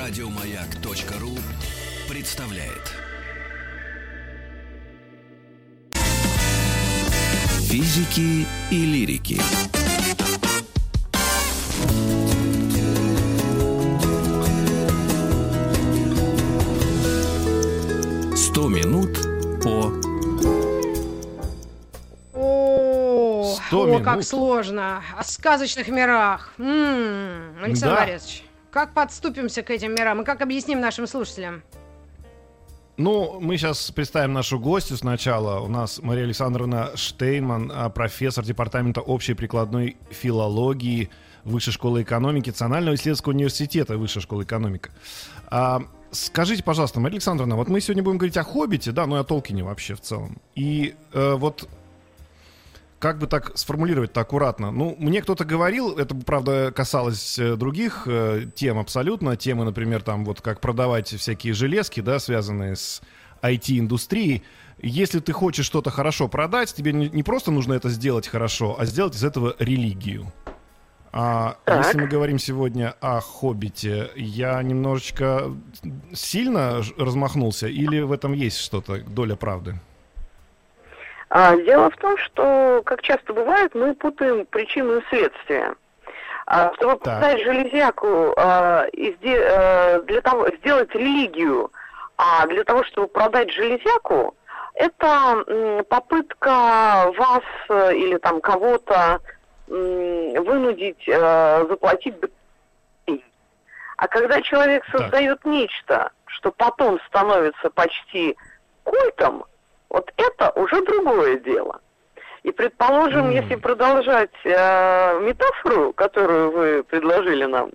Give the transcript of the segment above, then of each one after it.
Радиомаяк.ру представляет. Физики и лирики. Сто минут по О, 100 о, минут. как сложно. О сказочных мирах. М, Александр Да. Борисович, как подступимся к этим мирам и как объясним нашим слушателям? Ну, мы сейчас представим нашу гостью сначала. У нас Мария Александровна Штейнман, а, профессор департамента общей прикладной филологии Высшей школы экономики Национального исследовательского университета Высшей школы экономика. А, скажите, пожалуйста, Мария Александровна, вот мы сегодня будем говорить о «Хоббите», да, ну и о Толкине вообще в целом. И э, вот как бы так сформулировать-то аккуратно? Ну, мне кто-то говорил, это, правда, касалось э, других э, тем абсолютно, темы, например, там вот как продавать всякие железки, да, связанные с IT-индустрией. Если ты хочешь что-то хорошо продать, тебе не, не просто нужно это сделать хорошо, а сделать из этого религию. А Так. если мы говорим сегодня о «Хоббите», я немножечко сильно размахнулся или в этом есть что-то, доля правды? А, дело в том, что, как часто бывает, мы путаем причину и следствие. А, чтобы Так. продать железяку а, и сде- э, для того, сделать религию, а для того, чтобы продать железяку, это м, попытка вас э, или там кого-то м, вынудить э, заплатить. А когда человек Так. создает нечто, что потом становится почти культом, вот это уже другое дело. И предположим, М. если продолжать э, метафору, которую вы предложили нам,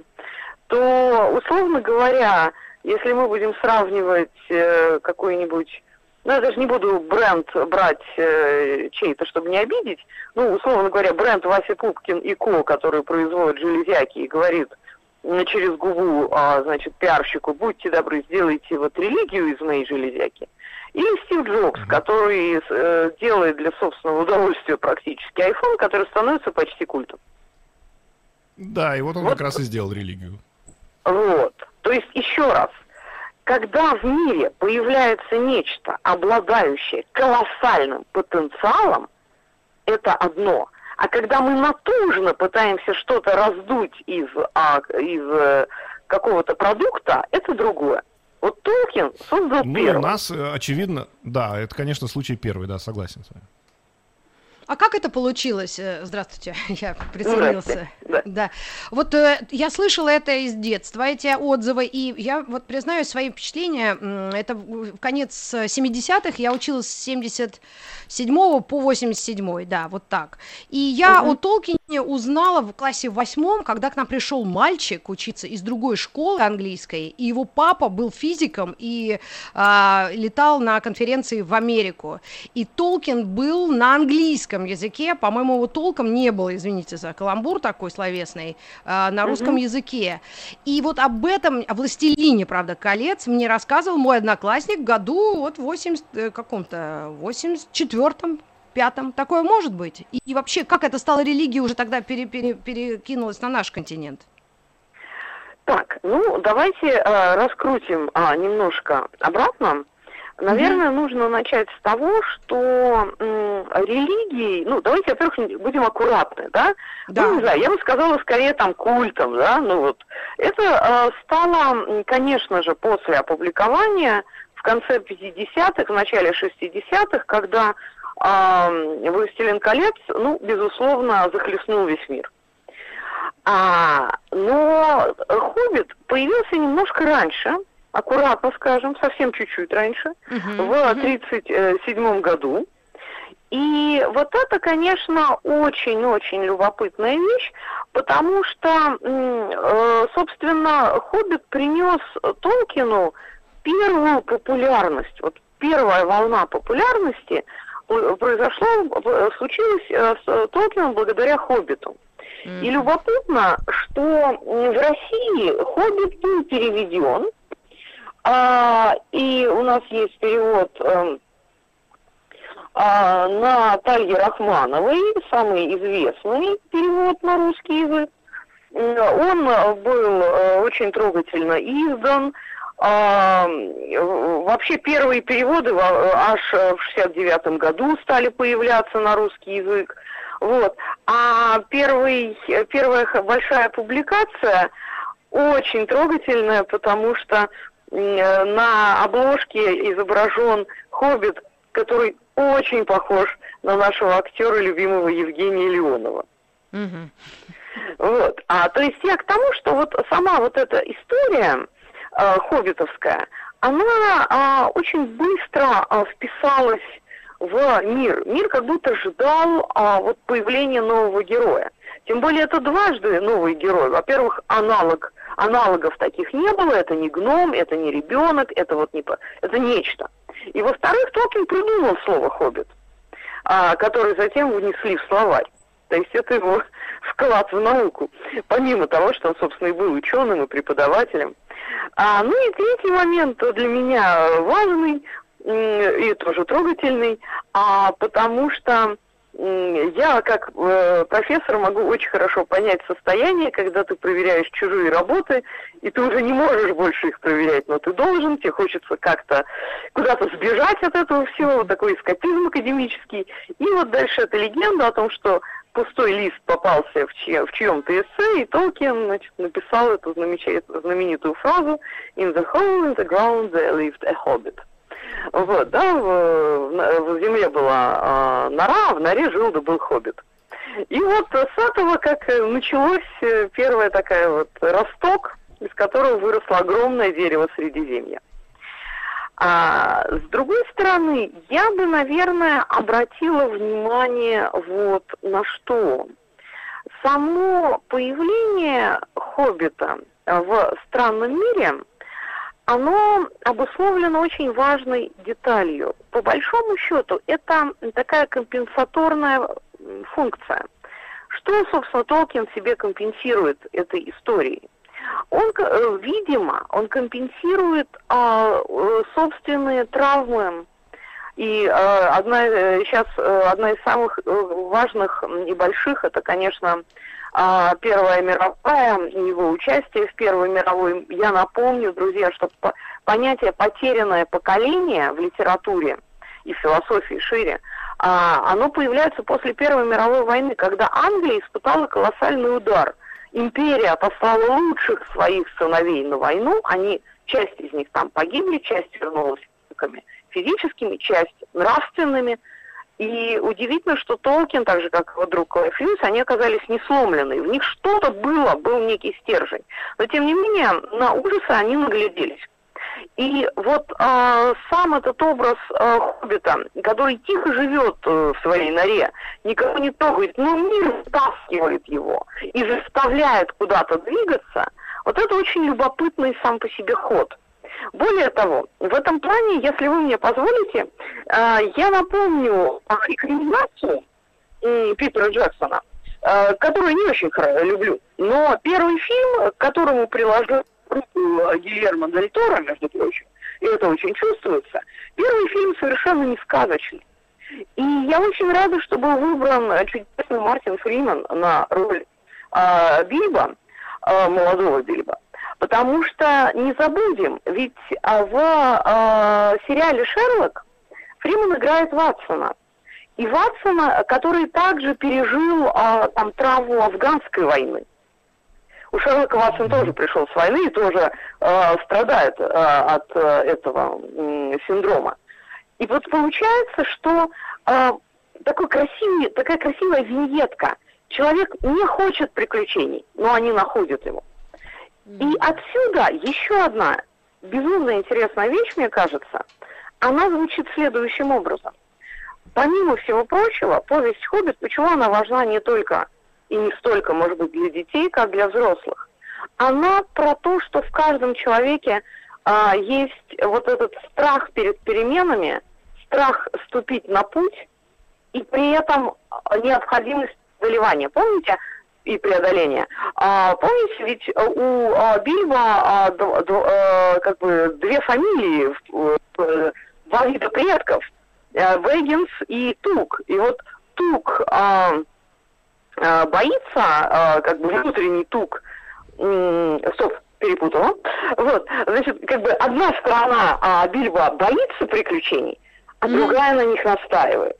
то, условно говоря, если мы будем сравнивать э, какой-нибудь, ну, я даже не буду бренд брать э, чей-то, чтобы не обидеть, ну, условно говоря, бренд Вася Пупкин и Ко, который производит железяки и говорит м, через губу, а, значит, пиарщику, будьте добры, сделайте вот религию из моей железяки. Или Стив Джобс, который э, делает для собственного удовольствия практически iPhone, который становится почти культом. Да, и вот он Вот. как раз и сделал религию. Вот. То есть, еще раз, когда в мире появляется нечто, обладающее колоссальным потенциалом, это одно. А когда мы натужно пытаемся что-то раздуть из, а, из э, какого-то продукта, это другое. Вот Толкин создал Ну, первый. у нас, э, очевидно, да, это, конечно, случай первый, да, согласен с вами. А как это получилось? Э, Здравствуйте, я присоединился. Да. Да. Вот э, я слышала это из детства, эти отзывы, и я вот признаю свои впечатления. Это в конец э, 70-х, я училась с 77 по 87, да, вот так. И я Мгм. о Толкине узнала в классе восьмом, когда к нам пришел мальчик учиться из другой школы английской, и его папа был физиком и а, летал на конференции в Америку. И Толкин был на английском языке, по-моему, его толком не было, извините за каламбур такой словесный, а, на русском языке. И вот об этом, о «Властелине», правда, колец мне рассказывал мой одноклассник в году вот в 80, э, каком-то, 84-м, пятом. Такое может быть? И, и вообще, как это стало религией уже тогда пере- пере- перекинулось на наш континент? Так, ну давайте э, раскрутим а, немножко обратно. Наверное, нужно начать с того, что м, религии, ну давайте, во-первых, будем аккуратны, да? Да. Ну, не знаю, я бы сказала скорее там культом, да, ну вот. Это э, стало, конечно же, после опубликования в конце 50-х, в начале 60-х, когда э, «Властелин колец», ну, безусловно, захлестнул весь мир. А, но «Хоббит» появился немножко раньше, аккуратно скажем, совсем чуть-чуть раньше, Мгм, в мгм. 1937 году. И вот это, конечно, очень-очень любопытная вещь, потому что, э, собственно, «Хоббит» принес Толкину первую популярность. Вот первая волна популярности э, произошла, э, случилась с Толкином благодаря «Хоббиту». И любопытно, что в России «Хоббит» был переведен, а, и у нас есть перевод эм, а, на Талье Рахмановой, самый известный перевод на русский язык. Он был очень трогательно издан, а, вообще первые переводы аж в 69 году стали появляться на русский язык. Вот. А первый, первая большая публикация очень трогательная, потому что на обложке изображен хоббит, который очень похож на нашего актера любимого Евгения Леонова. Угу. Вот. А то есть я к тому, что вот сама вот эта история, э, хоббитовская, она э, очень быстро э, вписалась в мир. Мир как будто ждал э, вот появления нового героя. Тем более это дважды новый герой. Во-первых, аналог, аналогов таких не было. Это не гном, это не ребенок, это вот не это нечто. И во-вторых, Толкин придумал слово хоббит, а, которое затем внесли в словарь. То есть это его вклад в науку, помимо того, что он, собственно, и был ученым и преподавателем. А, ну и третий момент для меня важный и тоже трогательный, а, потому что я как э, профессор могу очень хорошо понять состояние, когда ты проверяешь чужие работы, и ты уже не можешь больше их проверять, но ты должен, тебе хочется как-то куда-то сбежать от этого всего, вот такой эскапизм академический. И вот дальше эта легенда о том, что пустой лист попался в, чье, в чьем-то эссе, и Толкин значит, написал эту знаменитую фразу «In the hole in the ground there lived a hobbit». Вот, да, в, в земле была э, нора, в норе жил да был хоббит. И вот с этого как началось э, первая такая вот росток, из которого выросло огромное дерево Средиземья. А с другой стороны, я бы, наверное, обратила внимание вот на что. Само появление хоббита в странном мире – оно обусловлено очень важной деталью. По большому счету, это такая компенсаторная функция. Что, собственно, Толкин себе компенсирует этой историей? Он, э, видимо, он компенсирует а, э, собственные травмы. И а, одна, сейчас одна из самых важных и больших, это, конечно, а, Первая мировая, его участие в Первой мировой. Я напомню, друзья, что понятие «потерянное поколение» в литературе и философии шире, а, оно появляется после Первой мировой войны, когда Англия испытала колоссальный удар. Империя послала лучших своих сыновей на войну, они, часть из них там погибли, часть вернулась физическими, часть нравственными – и удивительно, что Толкин, так же как его друг Клайв Льюис, они оказались не сломлены. В них что-то было, был некий стержень. Но тем не менее, на ужасы они нагляделись. И вот э, сам этот образ э, хоббита, который тихо живет э, в своей норе, никого не трогает, но мир втаскивает его и заставляет куда-то двигаться, вот это очень любопытный сам по себе ход – более того, в этом плане, если вы мне позволите, э, я напомню экранизацию Питера Джексона, э, которую не очень люблю. Но первый фильм, к которому приложил руку Гильермо Дель Торо, между прочим, и это очень чувствуется, первый фильм совершенно не сказочный. И я очень рада, что был выбран чудесный Мартин Фриман на роль э, Бильба, э, молодого Бильба. Потому что не забудем, ведь а, в э, сериале Шерлок Фриман играет Ватсона. И Ватсона, который также пережил э, там травму афганской войны. У Шерлока Ватсон тоже пришел с войны и тоже э, страдает э, от э, этого э, синдрома. И вот получается, что э, такой красивый, такая красивая виньетка. Человек не хочет приключений, но они находят его. И отсюда еще одна безумно интересная вещь, мне кажется, она звучит следующим образом. Помимо всего прочего, повесть «Хоббит», почему она важна не только и не столько, может быть, для детей, как для взрослых? Она про то, что в каждом человеке а, есть вот этот страх перед переменами, страх ступить на путь, и при этом необходимость заливания. Помните, и преодоления. А, помните, ведь у а, Бильбо а, д, д, а, как бы две фамилии, э, два вида предков, а, Веггинс и Тук. И вот Тук а, э, боится, э, как бы внутренний тук, м, стоп, перепутала. Вот, значит, как бы одна сторона а, Бильбо боится приключений, а Мгм. другая на них настаивает.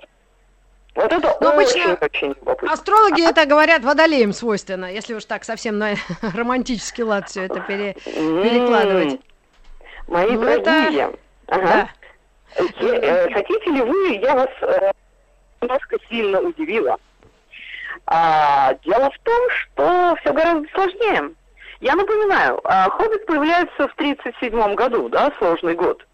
Вот это Ну, обычно очень-очень любопытно. Астрологи это говорят водолеям свойственно, если уж так совсем на романтический лад все это пере- перекладывать. Мои Ну, это- дорогие. Ага. Да. Е- э, Хотите ли вы, я вас э, немножко сильно удивила. А, дело в том, что все гораздо сложнее. Я напоминаю, а, «Хоббит» появляется в 1937 году, да, сложный год.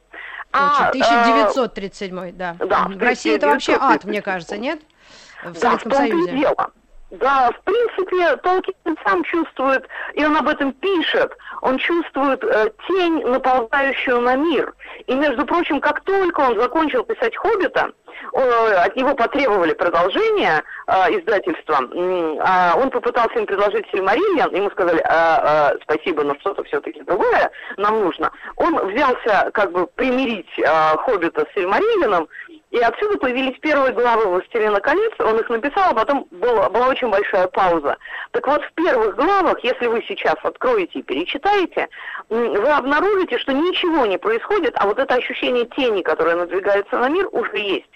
А, Очень, 1937, да. да, В России это вообще ад, мне 1937. кажется, нет? В Да, в Советском и Союзе. дело. Да, в принципе, Толкин сам чувствует, и он об этом пишет, он чувствует э, тень, наползающую на мир. И, между прочим, как только он закончил писать «Хоббита», э, от него потребовали продолжения э, издательства, а он попытался им предложить «Сильмариллиан», ему сказали «А, а, «спасибо, но что-то все-таки другое нам нужно». Он взялся как бы примирить э, «Хоббита» с «Сильмариллианом», и отсюда появились первые главы «Властелина колец», он их написал, а потом была, была очень большая пауза. Так вот, в первых главах, если вы сейчас откроете и перечитаете, вы обнаружите, что ничего не происходит, а вот это ощущение тени, которое надвигается на мир, уже есть.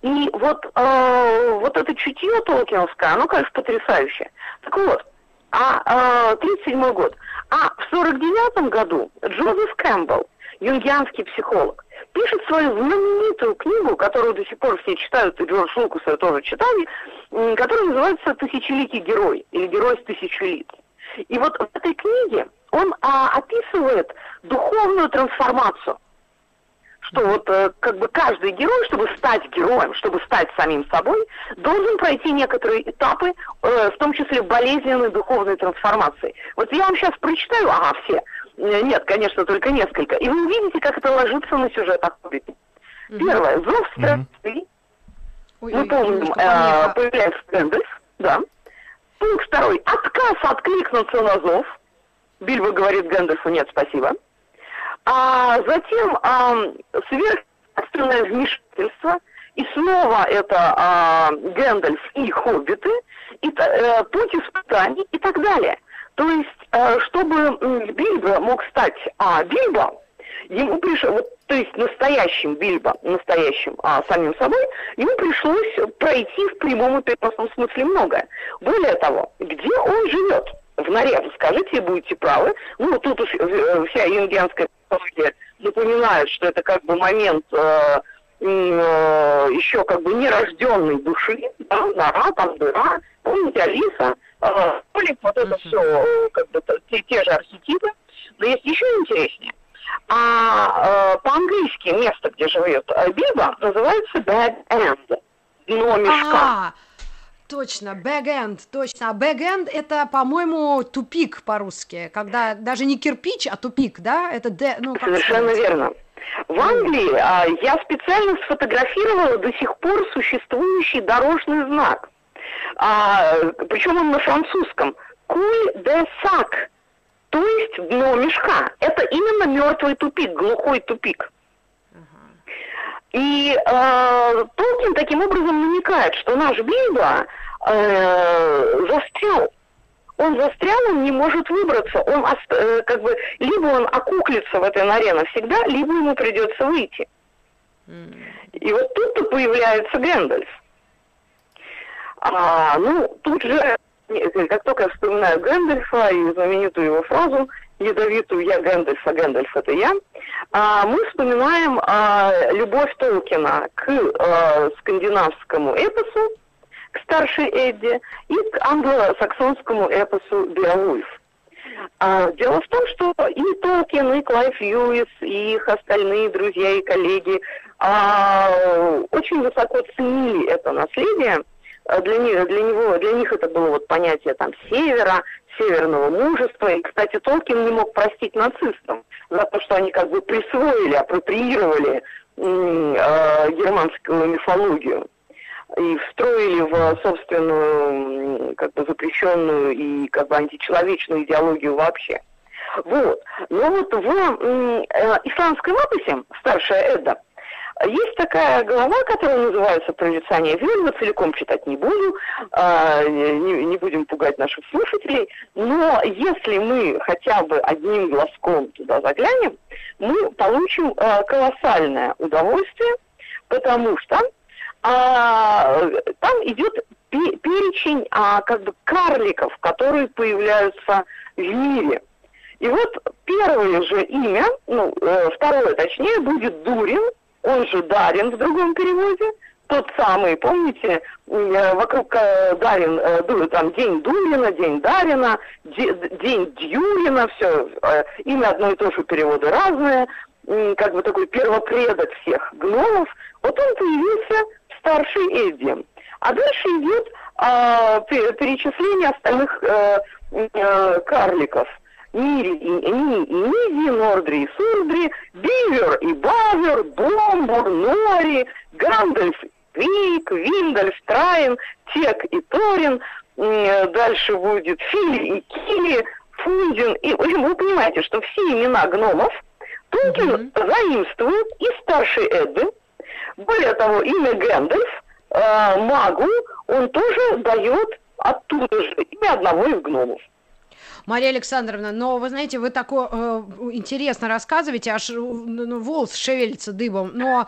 И вот, э, вот это чутье толкиновское, оно, конечно, потрясающее. Так вот, а э, 37 год. А в 49 году Джозеф Кэмпбелл, юнгианский психолог, пишет свою знаменитую книгу, которую до сих пор все читают, и Джордж Лукас ее тоже читали, которая называется «Тысячеликий герой» или «Герой с тысячу лиц». И вот в этой книге он а, описывает духовную трансформацию что вот э, как бы каждый герой, чтобы стать героем, чтобы стать самим собой, должен пройти некоторые этапы, э, в том числе болезненной духовной трансформации. Вот я вам сейчас прочитаю, ага, все. Э, Нет, конечно, только несколько. И вы увидите, как это ложится на сюжет о «Хоббите». Первое. Зов страсти. Ой, Мы ой, помним, э, появляется Гэндальф, да. Пункт второй. Отказ откликнуться на зов. Бильбо говорит Гэндальфу «нет, спасибо». А затем ам, сверхъестественное вмешательство, и снова это а, Гэндальф и Хоббиты, и та- э, путь испытаний и так далее. То есть, э, чтобы Бильбо мог стать а, Бильбо, ему пришло, вот, то есть настоящим Бильбо, настоящим а, самим собой, ему пришлось пройти в прямом и переносном смысле многое. Более того, где он живет? В норе, скажите, будете правы. Ну, тут уж э, вся юнгианская психология напоминает, что это как бы момент э, э, еще как бы нерожденной души, да, нора, там дыра, помните, Алиса, э, Толик, вот это все, как бы те, те же архетипы. Но есть еще интереснее. А э, по-английски место, где живет Бильбо, называется Bag End. Дно мешка. А, точно, Bag End, точно. А Bag End это, по-моему, тупик по-русски, когда даже не кирпич, а тупик, да? Это де, ну, Совершенно сказать? верно. В Англии а, я специально сфотографировала до сих пор существующий дорожный знак. А, причем он на французском. Куль де сак. То есть дно мешка. Это именно мертвый тупик, глухой тупик. И э, Толкин таким образом намекает, что наш Бильбо э, застрял. Он застрял, он не может выбраться. Он э, как бы либо он окуклится в этой норе навсегда, либо ему придется выйти. И вот тут-то появляется Гэндальф. А, ну, тут же, не- как только я вспоминаю Гэндальфа и знаменитую его фразу ядовитую «Я Гэндальф, а Гэндальф это я», а, мы вспоминаем а, любовь Толкина к а, скандинавскому эпосу, к старшей Эдде, и к англосаксонскому эпосу «Беовульф». А, дело в том, что и Толкин, и Клайв Льюис, и их остальные друзья и коллеги а, очень высоко ценили это наследие. А Для них, для, него, для них это было вот понятие там севера, северного мужества. И, кстати, Толкин не мог простить нацистам за то, что они как бы присвоили, апроприировали э, германскую мифологию и встроили в собственную, как бы запрещенную и как бы античеловечную идеологию вообще. Вот. Но вот в э, исламской лаписе, старшая Эдда, Есть такая глава, которая называется «Прорицание ведьмы», целиком читать не буду, а, не, не будем пугать наших слушателей, но если мы хотя бы одним глазком туда заглянем, мы получим а, колоссальное удовольствие, потому что а, там идет перечень а, как бы карликов, которые появляются в мире. И вот первое же имя, ну, э, второе точнее, будет Дурин, он же Дарин в другом переводе, тот самый, помните, э, вокруг э, Дарин, э, там день Дурина, день Дарина, день Дьюрина, все, имя одно и то же, переводы разные, как бы такой первопредок всех гномов, вот он появился в старшей Эдди. А дальше идет а, перечисление остальных а, а, карликов – Нии и, Ни и Ниди, Нордри и Судри, Бивёр и Бавёр, Бомбур, Нори, Гандальв, Вейг, Виндальв, Траин, Текк и Торин, дальше будет Фили и Кили, Фундин. И, в общем, вы понимаете, что все имена гномов Толкин mm-hmm. заимствует из старшей Эдды. Более того, имя Гэндальф, э, магу, он тоже дает оттуда же имя одного из гномов. Мария Александровна, но вы знаете, вы такое э, интересно рассказываете, аж ну, волос шевелится дыбом, но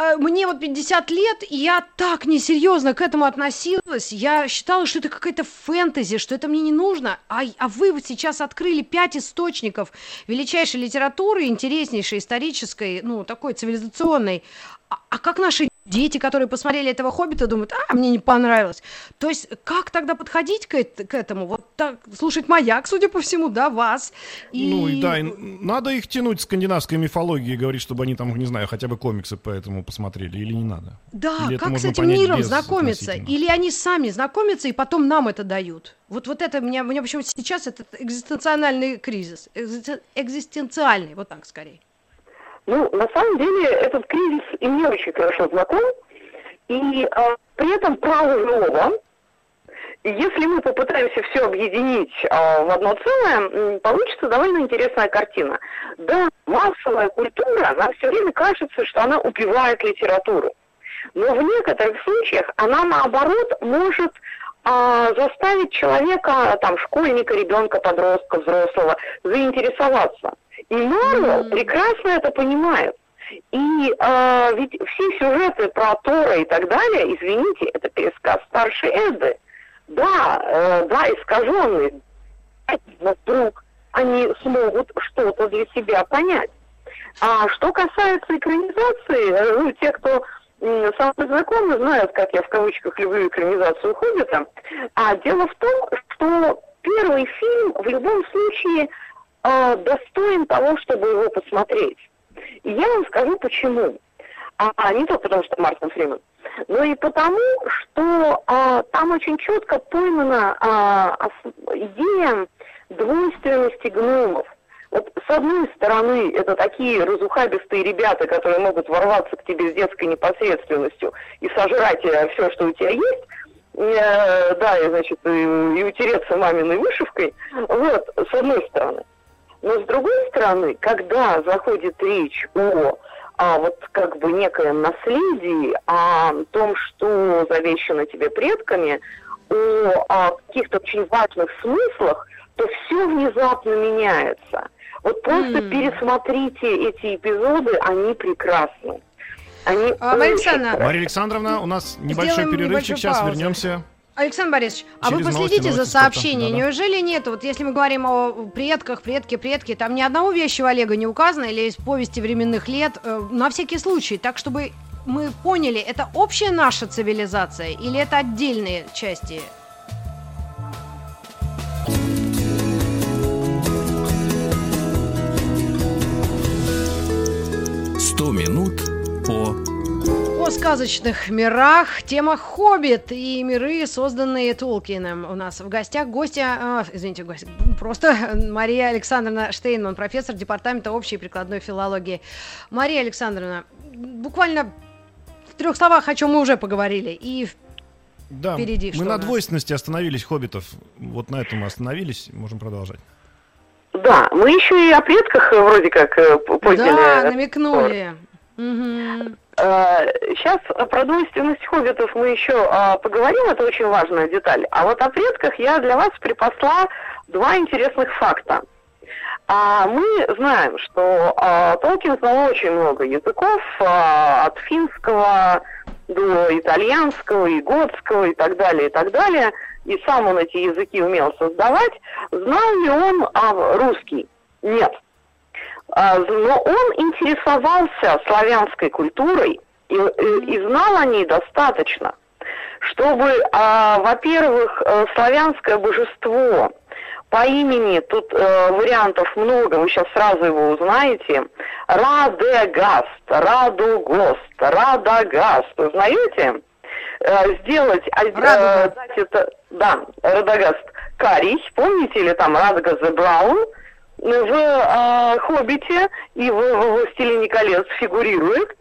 э, мне вот 50 лет, и я так несерьезно к этому относилась. Я считала, что это какая-то фэнтези, что это мне не нужно. А, а вы вот сейчас открыли пять источников величайшей литературы, интереснейшей, исторической, ну, такой цивилизационной. А, а как наши дети, которые посмотрели этого «Хоббита», думают, а, мне не понравилось. То есть как тогда подходить к, к этому? Вот так, слушать «Маяк», судя по всему, да, вас. И... Ну и да, и надо их тянуть скандинавской мифологии говорить, чтобы они там, не знаю, хотя бы комиксы по этому посмотрели, или не надо? Да, или как с этим миром знакомиться? Или они сами знакомятся и потом нам это дают? Вот, вот это меня, меня почему сейчас этот экзистенциальный кризис, экзистенциальный, вот так скорее. Ну, на самом деле, этот кризис и мне очень хорошо знаком, и а, при этом право живого, если мы попытаемся все объединить а, в одно целое, получится довольно интересная картина. Да, массовая культура, нам все время кажется, что она убивает литературу. Но в некоторых случаях она, наоборот, может а, заставить человека, там, школьника, ребенка, подростка, взрослого, заинтересоваться – и Марвел mm-hmm. прекрасно это понимает. И э, ведь все сюжеты про Тора и так далее, извините, это пересказ старшей Эды. Да, э, да, искаженный. Но вдруг они смогут что-то для себя понять. А что касается экранизации, э, ну, те, кто э, самые знакомы, знают, как я в кавычках люблю экранизацию Хоббита. А дело в том, что первый фильм в любом случае э, достоин того, чтобы его посмотреть. И я вам скажу почему. А, а не только потому, что Мартин Фриман, но и потому, что а, там очень четко поймана а, идея двойственности гномов. Вот с одной стороны, это такие разухабистые ребята, которые могут ворваться к тебе с детской непосредственностью и сожрать э, все, что у тебя есть, э, да, и, значит, и, и утереться маминой вышивкой, вот, с одной стороны. Но с другой стороны, когда заходит речь о а вот как бы некоем наследии, о том, что завещано тебе предками, о, о каких-то очень важных смыслах, то все внезапно меняется. Вот просто mm. пересмотрите эти эпизоды, они прекрасны. Они а, Мария Александровна, Мария Александровна, у нас небольшой перерывчик, сейчас паузу. вернемся. Александр Борисович, а вы последите за сообщением? Да, да. Неужели нет? Вот если мы говорим о предках, предки, предки, там ни одного вещего Олега не указано, или из повести временных лет, э, на всякий случай, так чтобы мы поняли, это общая наша цивилизация или это отдельные части? Сто минут по о сказочных мирах. Тема «Хоббит» и миры, созданные Толкином. У нас в гостях гостья, э, извините, гость, просто Мария Александровна Штейнман, профессор департамента общей и прикладной филологии. Мария Александровна, буквально в трех словах, о чем мы уже поговорили. И да, впереди мы на двойственности остановились «Хоббитов». Вот на этом мы остановились, можем продолжать. Да, мы еще и о предках вроде как э, подняли. Да, намекнули. Сейчас про двойственность хоббитов мы еще а, поговорим, это очень важная деталь. А вот о предках я для вас припасла два интересных факта. А мы знаем, что а, Толкин знал очень много языков, от финского до итальянского и готского и так далее, и так далее. И сам он эти языки умел создавать. Знал ли он русский? Нет. А, но он интересовался славянской культурой и, и, и знал о ней достаточно, чтобы, а, во-первых, э, славянское божество по имени, тут э, вариантов много, вы сейчас сразу его узнаете, Радегаст, Радугост, Радагаст, узнаете? Э, сделать, э, дать это, да, Радагаст Карий, помните, или там Радагаст Браун, в э, «Хоббите» и в, в «Властелине колец» фигурирует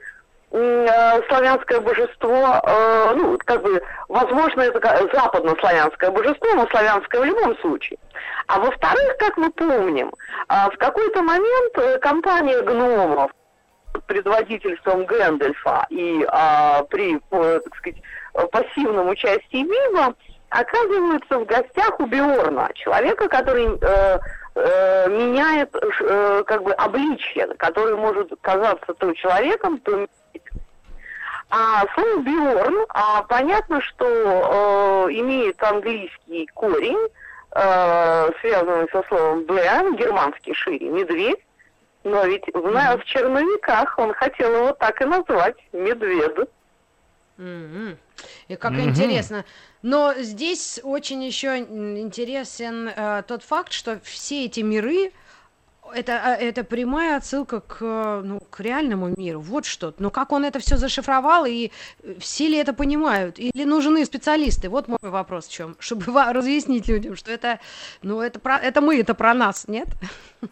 э, славянское божество, э, ну, как бы, возможно, это западнославянское божество, но славянское в любом случае. А во-вторых, как мы помним, в какой-то момент э, компания гномов под предводительством Гэндальфа и э, при, так сказать, пассивном участии Вива оказываются в гостях у Биорна, человека, который э, э, меняет э, как бы обличье, который может казаться то человеком, то а слово Биорн, а, понятно, что э, имеет английский корень, э, связанный со словом Бен, германский шире, медведь, но ведь в, mm-hmm. в черновиках он хотел его так и назвать, медведь. Mm-hmm. И как mm-hmm. интересно. Но здесь очень еще интересен э, тот факт, что все эти миры это, а, это прямая отсылка к, ну, к реальному миру. Вот что. Но как он это все зашифровал, и все ли это понимают? Или нужны специалисты? Вот мой вопрос в чем. Чтобы разъяснить людям, что это, ну, это, про, это мы, это про нас, нет?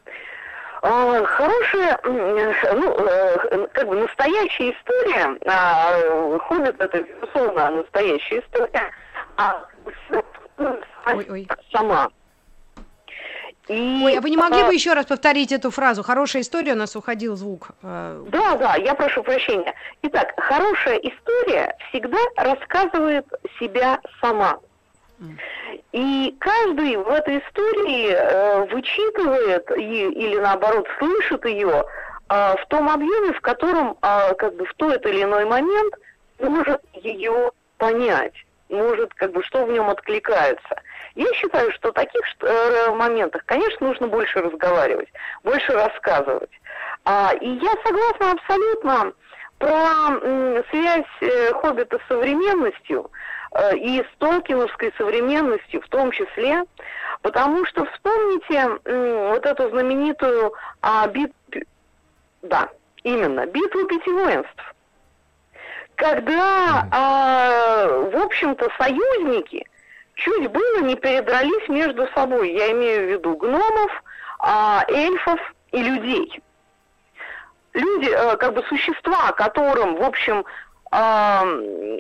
А, хорошая, ну, э, как бы настоящая история, а, Хоббит это, безусловно, настоящая история, а ой, ой. сама. И, Ой, а вы не могли а, бы еще раз повторить эту фразу? Хорошая история, у нас уходил звук. Э. Да, да, я прошу прощения. Итак, хорошая история всегда рассказывает себя сама. И каждый в этой истории э, вычитывает и, или наоборот слышит ее э, в том объеме, в котором э, как бы в тот или иной момент может ее понять, может как бы что в нем откликается. Я считаю, что в таких э, моментах, конечно, нужно больше разговаривать, больше рассказывать. А, и я согласна абсолютно про связь э, Хоббита с современностью и с Толкиновской современностью в том числе, потому что вспомните вот эту знаменитую а, битву, да, именно, битву пяти воинств, когда, а, в общем-то, союзники чуть было не передрались между собой. Я имею в виду гномов, а, эльфов и людей. Люди, а, как бы существа, которым, в общем, а,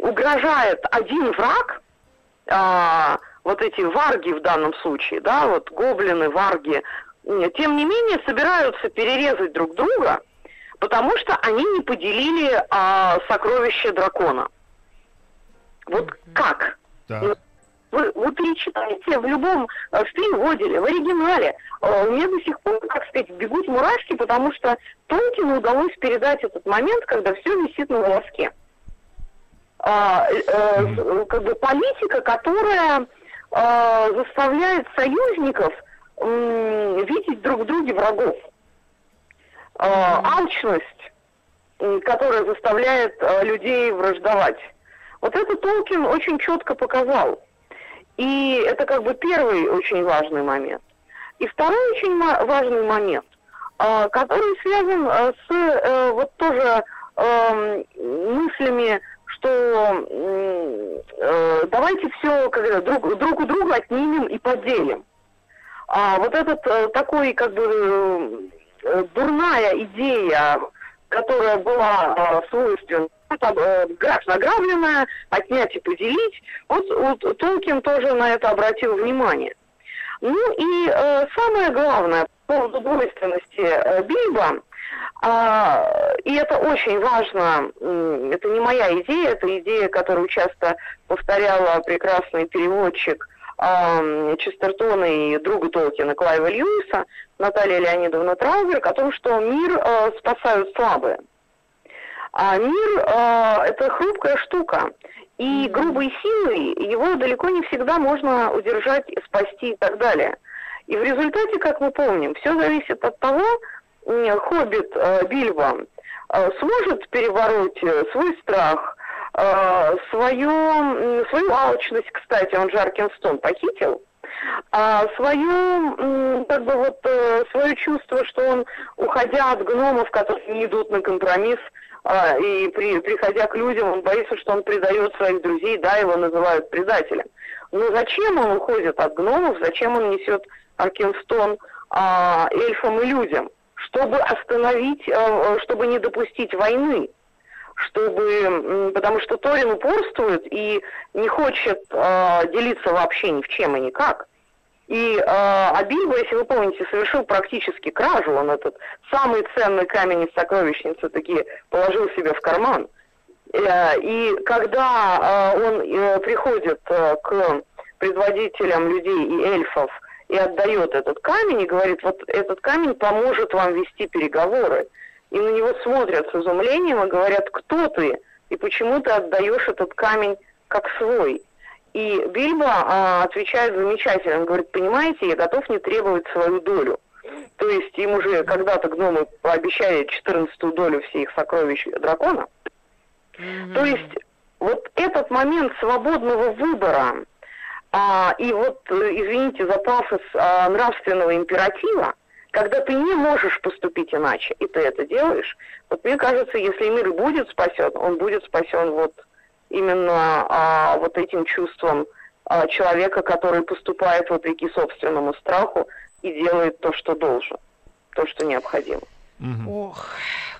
угрожает один враг, а, вот эти варги в данном случае, да, вот гоблины, варги, тем не менее собираются перерезать друг друга, потому что они не поделили а, сокровище дракона. Вот как? Да. Вы, вы перечитаете в любом, э, в переводе в оригинале. Э, у меня до сих пор, как сказать, бегут мурашки, потому что Толкину удалось передать этот момент, когда все висит на волоске. А, э, как бы политика, которая э, заставляет союзников э, видеть друг в друге врагов. Э, алчность, которая заставляет э, людей враждовать. Вот это Толкин очень четко показал. И это как бы первый очень важный момент. И второй очень важный момент, а, который связан а, с э, вот тоже эм, мыслями, что э, давайте все как, друг, друг у друга отнимем и поделим. А вот этот э, такой как бы дурная идея, которая была свойственна э, награбленное, отнять и поделить. Вот, вот Толкин тоже на это обратил внимание. Ну и э, самое главное по поводу двойственности э, Бильбо, и это очень важно. Это не моя идея, это идея, которую часто повторяла прекрасный переводчик э, Честертона и друга Толкина Клайва Льюиса, Наталья Леонидовна Трауберг, о том, что мир э, спасают слабые. А мир это хрупкая штука. И грубой силой его далеко не всегда можно удержать, спасти и так далее. И в результате, как мы помним, все зависит от того, хоббит э, Бильбо э, сможет перебороть э, свой страх, э, свою, свою алчность, кстати, он же Аркинстон похитил, а свою, как бы вот, э, свое чувство, что он, уходя от гномов, которые не идут на компромисс, а, и при, приходя к людям, он боится, что он предает своих друзей, да, его называют предателем. Но зачем он уходит от гномов, зачем он несет Аркинстон а, эльфам и людям? Чтобы остановить, а, чтобы не допустить войны чтобы, потому что Торин упорствует и не хочет э, делиться вообще ни в чем и никак. И э, Абильба, если вы помните, совершил практически кражу. Он этот самый ценный камень из сокровищницы таки положил себе в карман. Э, и когда э, он э, приходит э, к предводителям людей и эльфов и отдает этот камень и говорит, вот этот камень поможет вам вести переговоры. И на него смотрят с изумлением и говорят, кто ты и почему ты отдаешь этот камень как свой. И Бильбо а, отвечает замечательно, он говорит, понимаете, я готов не требовать свою долю. То есть им уже когда-то гномы пообещали 14 долю всех сокровищ дракона. Mm-hmm. То есть вот этот момент свободного выбора а, и вот, извините за пафос а, нравственного императива, когда ты не можешь поступить иначе, и ты это делаешь, вот мне кажется, если мир будет спасен, он будет спасен вот именно а, вот этим чувством а, человека, который поступает вопреки собственному страху и делает то, что должен, то, что необходимо. Угу. Ох,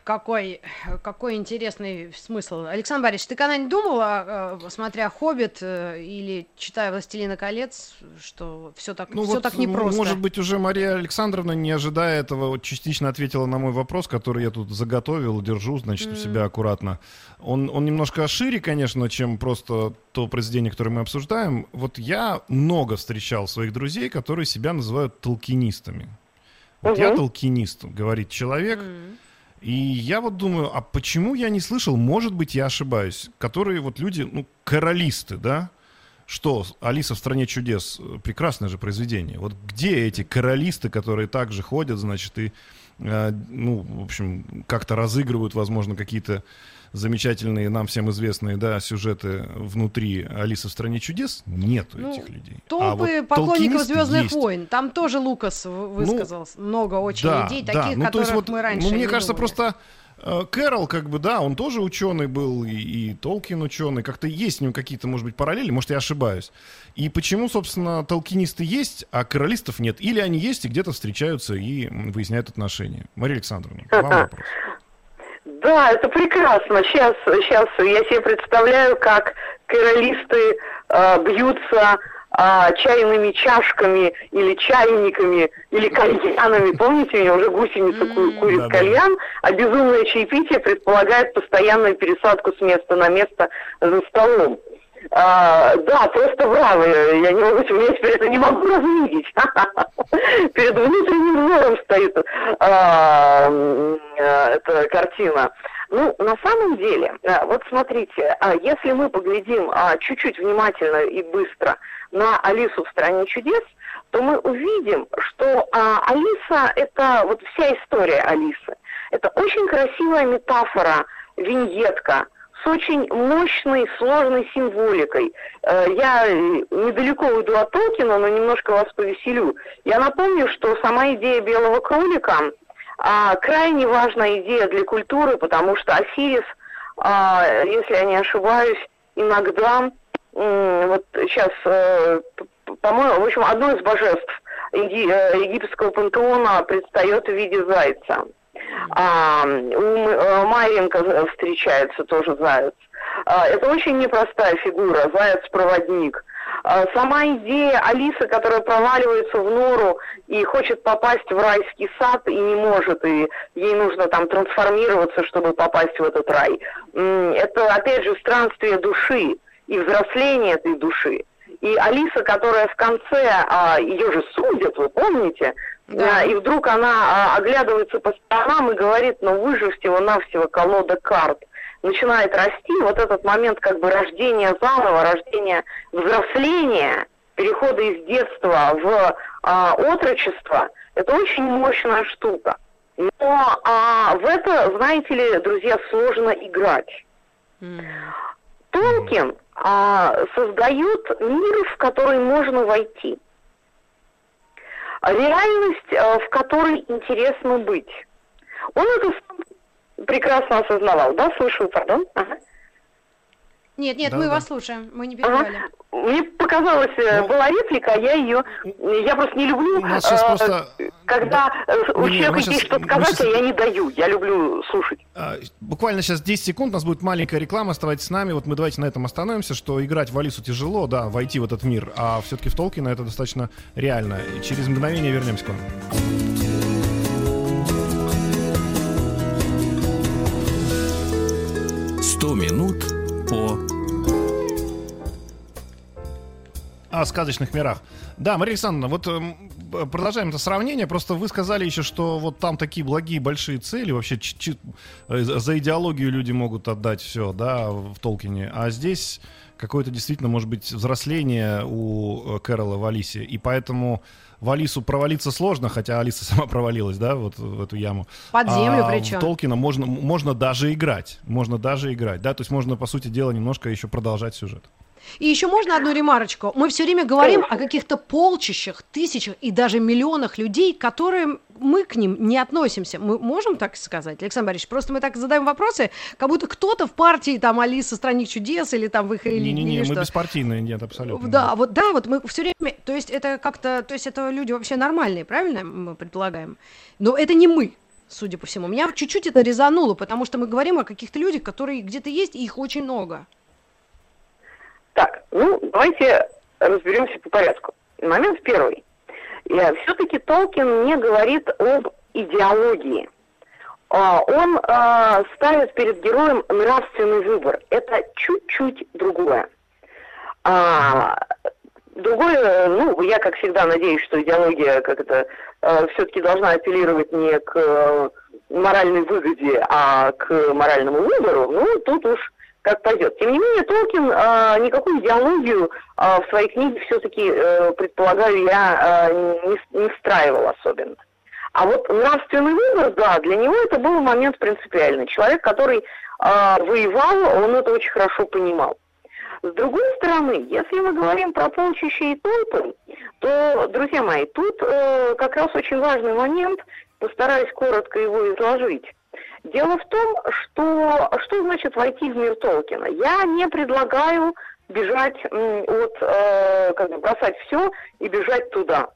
какой, какой интересный смысл. Александр Борисович, ты когда-нибудь думала, э, смотря «Хоббит» э, или читая «Властелина колец», что все так, ну все вот, так непросто? Может быть, уже Мария Александровна, не ожидая этого, вот частично ответила на мой вопрос, который я тут заготовил, держу, значит, mm. у себя аккуратно. Он, он немножко шире, конечно, чем просто то произведение, которое мы обсуждаем. Вот я много встречал своих друзей, которые себя называют толкинистами. Вот угу. я толкинист, говорит человек. Mm. И я вот думаю, а почему я не слышал, может быть, я ошибаюсь, которые вот люди, ну, королисты, да? Что, Алиса в стране чудес, прекрасное же произведение. Вот где эти королисты, которые также ходят, значит, и, э, ну, в общем, как-то разыгрывают, возможно, какие-то замечательные, нам всем известные, да, сюжеты внутри Алисы в стране чудес, нету ну, этих людей. Толпы а вот поклонников Звездных есть. войн. Там тоже Лукас высказал ну, много очень да, идей, да. таких, ну, которых вот, мы раньше. Ну, мне кажется, думали. просто. Э, Кэрол, как бы, да, он тоже ученый был, и, и Толкин ученый. Как-то есть с ним какие-то, может быть, параллели, может, я ошибаюсь. И почему, собственно, толкинисты есть, а королистов нет? Или они есть и где-то встречаются и выясняют отношения? Мария Александровна, вам вопрос. Да, это прекрасно. Сейчас, сейчас я себе представляю, как кэролисты э, бьются э, чайными чашками или чайниками или кальянами. Помните, у меня уже гусеница ку- курит да, кальян, а безумное чаепитие предполагает постоянную пересадку с места на место за столом. А, да, просто браво. Я не могу, я теперь это не могу развидеть. Перед внутренним взором стоит а, эта картина. Ну, на самом деле, а, вот смотрите, а, если мы поглядим а, чуть-чуть внимательно и быстро на Алису в стране чудес, то мы увидим, что а, Алиса это вот вся история Алисы. Это очень красивая метафора, виньетка с очень мощной, сложной символикой. Э, я недалеко уйду от Толкина, но немножко вас повеселю. Я напомню, что сама идея белого кролика а, крайне важная идея для культуры, потому что Осирис, а, если я не ошибаюсь, иногда, вот сейчас, э, по-моему, в общем, одно из божеств э, египетского пантеона предстает в виде зайца. А, у э, Маренко встречается тоже заяц. А, это очень непростая фигура, заяц-проводник. А, сама идея Алисы, которая проваливается в нору и хочет попасть в райский сад и не может, и ей нужно там трансформироваться, чтобы попасть в этот рай. Это, опять же, странствие души и взросление этой души. И Алиса, которая в конце, а, ее же судят, вы помните, да. А, и вдруг она а, оглядывается по сторонам и говорит, ну вы же всего-навсего колода карт. Начинает расти, вот этот момент как бы рождения заново, рождения взросления, перехода из детства в а, отрочество, это очень мощная штука. Но а, в это, знаете ли, друзья, сложно играть. Mm. Толкин а, создает мир, в который можно войти. Реальность, а, в которой интересно быть. Он это прекрасно осознавал. Да, слушаю, пардон. Ага. Нет, нет, да, мы да. вас слушаем, мы не перебивали. Ага. Мне показалось, э, ну, была реплика, а я ее, я просто не люблю, э, просто... когда да. Э, у человека есть что сказать, сейчас... а я не даю, я люблю слушать. А, буквально сейчас 10 секунд, у нас будет маленькая реклама, оставайтесь с нами, вот мы давайте на этом остановимся, что играть в Алису тяжело, да, войти в этот мир, а все-таки в Толкина это достаточно реально. И через мгновение вернемся к вам. 100 минут по о сказочных мирах. Да, Мария Александровна, вот э, продолжаем это сравнение. Просто вы сказали еще, что вот там такие благие большие цели. Вообще э, за идеологию люди могут отдать все, да, в Толкине. А здесь какое-то действительно, может быть, взросление у э, Кэрола в Алисе. И поэтому в Алису провалиться сложно, хотя Алиса сама провалилась, да, вот в эту яму. Под землю а причем. В Толкина можно, можно даже играть. Можно даже играть, да, то есть можно, по сути дела, немножко еще продолжать сюжет. И еще можно одну ремарочку? Мы все время говорим о каких-то полчищах, тысячах и даже миллионах людей, которые мы к ним не относимся. Мы можем так сказать, Александр Борисович? Просто мы так задаем вопросы, как будто кто-то в партии, там, Алиса Страник чудес или там в их Не-не-не, мы что. беспартийные, нет, абсолютно. Да, нет. вот да, вот мы все время, то есть это как-то, то есть это люди вообще нормальные, правильно мы предполагаем? Но это не мы, судя по всему. Меня чуть-чуть это резануло, потому что мы говорим о каких-то людях, которые где-то есть, и их очень много. Так, ну, давайте разберемся по порядку. Момент первый. Все-таки Толкин не говорит об идеологии. А, он а, ставит перед героем нравственный выбор. Это чуть-чуть другое. А, другое, ну, я, как всегда, надеюсь, что идеология как это все-таки должна апеллировать не к моральной выгоде, а к моральному выбору. Ну, тут уж как пойдет. Тем не менее, Толкин э, никакую идеологию э, в своей книге все-таки, э, предполагаю, я э, не, не встраивал особенно. А вот нравственный выбор, да, для него это был момент принципиальный. Человек, который э, воевал, он это очень хорошо понимал. С другой стороны, если мы говорим про полчища и толпы, то, друзья мои, тут э, как раз очень важный момент, постараюсь коротко его изложить. Дело в том, что что значит войти в мир Толкина? Я не предлагаю бежать от, э, как бы бросать все и бежать туда.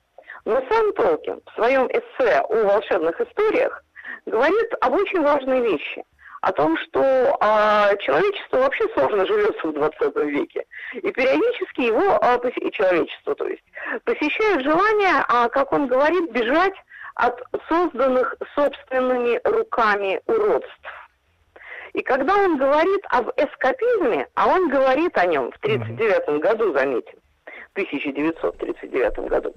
Но сам Толкин в своем эссе о волшебных историях говорит об очень важной вещи. О том, что э, человечество вообще сложно живется в 20 веке. И периодически его, э, человечество, то есть, посещает желание, э, как он говорит, бежать от созданных собственными руками уродств. И когда он говорит об эскапизме, а он говорит о нем в 1939 году, заметим, 1939 году.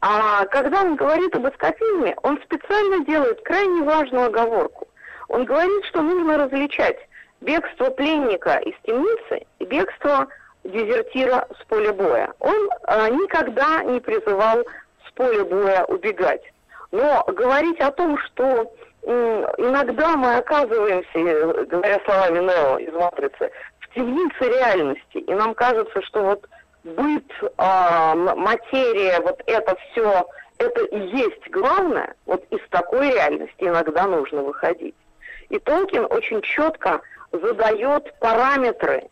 А когда он говорит об эскапизме, он специально делает крайне важную оговорку. Он говорит, что нужно различать бегство пленника из темницы и бегство дезертира с поля боя. Он а, никогда не призывал с поля боя убегать. Но говорить о том, что иногда мы оказываемся, говоря словами Нео из «Матрицы», в темнице реальности, и нам кажется, что вот быт, э, материя, вот это все, это и есть главное, вот из такой реальности иногда нужно выходить. И Толкин очень четко задает параметры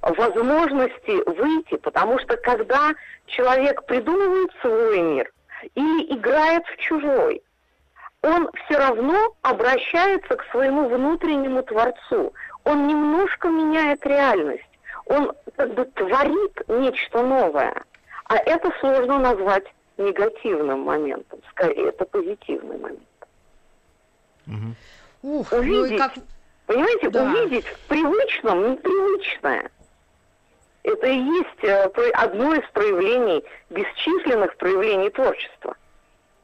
возможности выйти, потому что когда человек придумывает свой мир – или играет в чужой, он все равно обращается к своему внутреннему Творцу. Он немножко меняет реальность. Он как бы творит нечто новое. А это сложно назвать негативным моментом. Скорее, это позитивный момент. Ух, Увидеть, ну и как... понимаете, Да. увидеть в привычном непривычное. Это и есть э, одно из проявлений, бесчисленных проявлений творчества.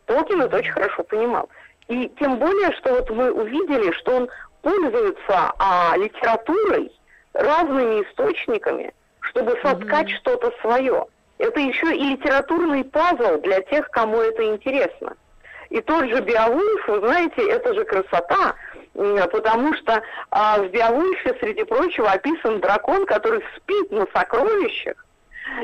Толкин это очень хорошо понимал. И тем более, что вот мы увидели, что он пользуется а, литературой, разными источниками, чтобы соткать что-то свое. Это еще и литературный пазл для тех, кому это интересно. И тот же Беовульф, вы знаете, это же красота, потому что а, в Беовульфе, среди прочего, описан дракон, который спит на сокровищах,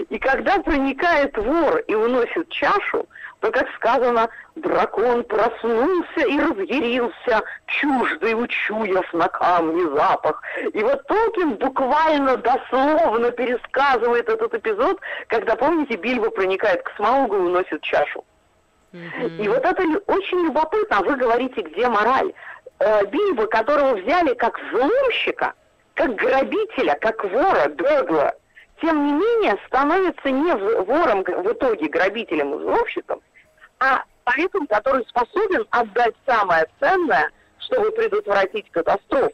и когда проникает вор и уносит чашу, то, как сказано, дракон проснулся и разъярился, чуждый учуяв на камне запах. И вот Толкин буквально дословно пересказывает этот эпизод, когда, помните, Бильбо проникает к Смаугу и уносит чашу. И вот это очень любопытно. А Вы говорите, где мораль? Э, Бильбо, которого взяли как взломщика, как грабителя, как вора, бегла, тем не менее становится не вором в итоге, грабителем и взломщиком, а человеком, который способен отдать самое ценное, чтобы предотвратить катастрофу.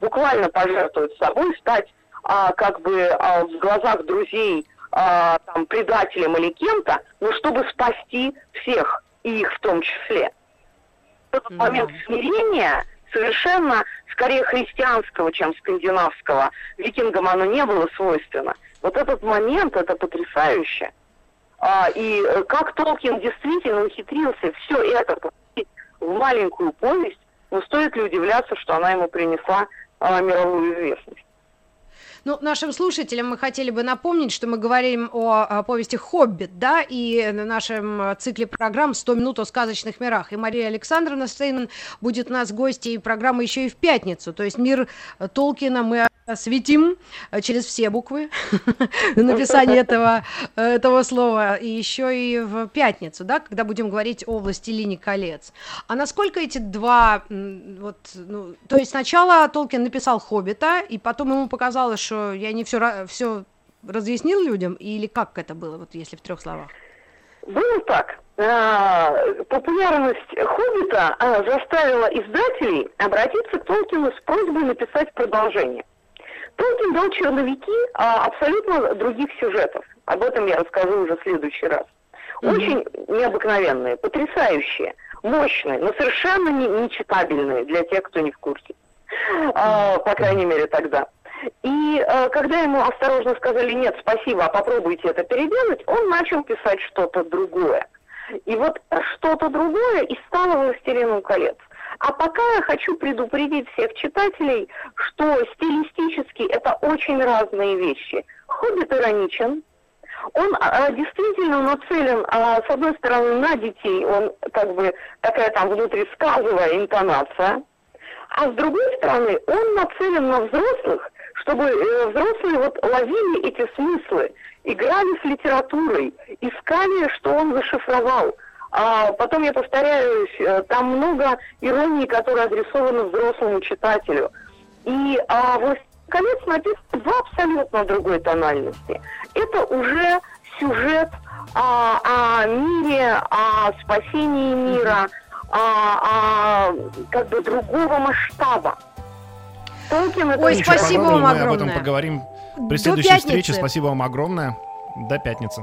Буквально пожертвовать собой, стать а, как бы а, в глазах друзей а, там, предателем или кем-то, но чтобы спасти всех, и их в том числе. Этот момент смирения совершенно скорее христианского, чем скандинавского. Викингам оно не было свойственно. Вот этот момент, это потрясающе. А, и э, как Толкин действительно ухитрился все это в маленькую повесть, но стоит ли удивляться, что она ему принесла а, мировую известность. Ну, нашим слушателям мы хотели бы напомнить, что мы говорим о, о повести «Хоббит», да, и на нашем цикле программ «100 минут о сказочных мирах». И Мария Александровна Стейнман будет у нас гостьей программы еще и в пятницу. То есть мир Толкина мы осветим э, через все буквы написание этого, э, этого слова, и еще и в пятницу, да, когда будем говорить о «Властелине колец». А насколько эти два, вот, ну, то есть сначала Толкин написал «Хоббита», и потом ему показалось, что я не все, все разъяснил людям, или как это было, вот если в трех словах? Было так. А, Популярность «Хоббита» заставила издателей обратиться к Толкину с просьбой написать продолжение. Толкин дал черновики а, абсолютно других сюжетов. Об этом я расскажу уже в следующий раз. Очень необыкновенные, потрясающие, мощные, но совершенно не, нечитабельные для тех, кто не в курсе. А, по крайней мере, тогда. И э, когда ему осторожно сказали нет, спасибо, а попробуйте это переделать, он начал писать что-то другое. И вот что-то другое и стало «Властелином колец». А пока я хочу предупредить всех читателей, что стилистически это очень разные вещи. «Хоббит» ироничен, он а, действительно нацелен, а, с одной стороны, на детей, он как бы такая там внутрисказовая интонация, а с другой стороны, он нацелен на взрослых, чтобы э, взрослые вот ловили эти смыслы, играли с литературой, искали, что он зашифровал. А потом я повторяюсь, э, там много иронии, которые адресованы взрослому читателю. И а, «Властелин колец» написан в абсолютно другой тональности. Это уже сюжет а, о мире, о спасении мира, а, а, как бы другого масштаба. Толкин это Ой, спасибо вам мы об этом огромное. поговорим при До следующей пятницы. встрече. Спасибо вам огромное. До пятницы.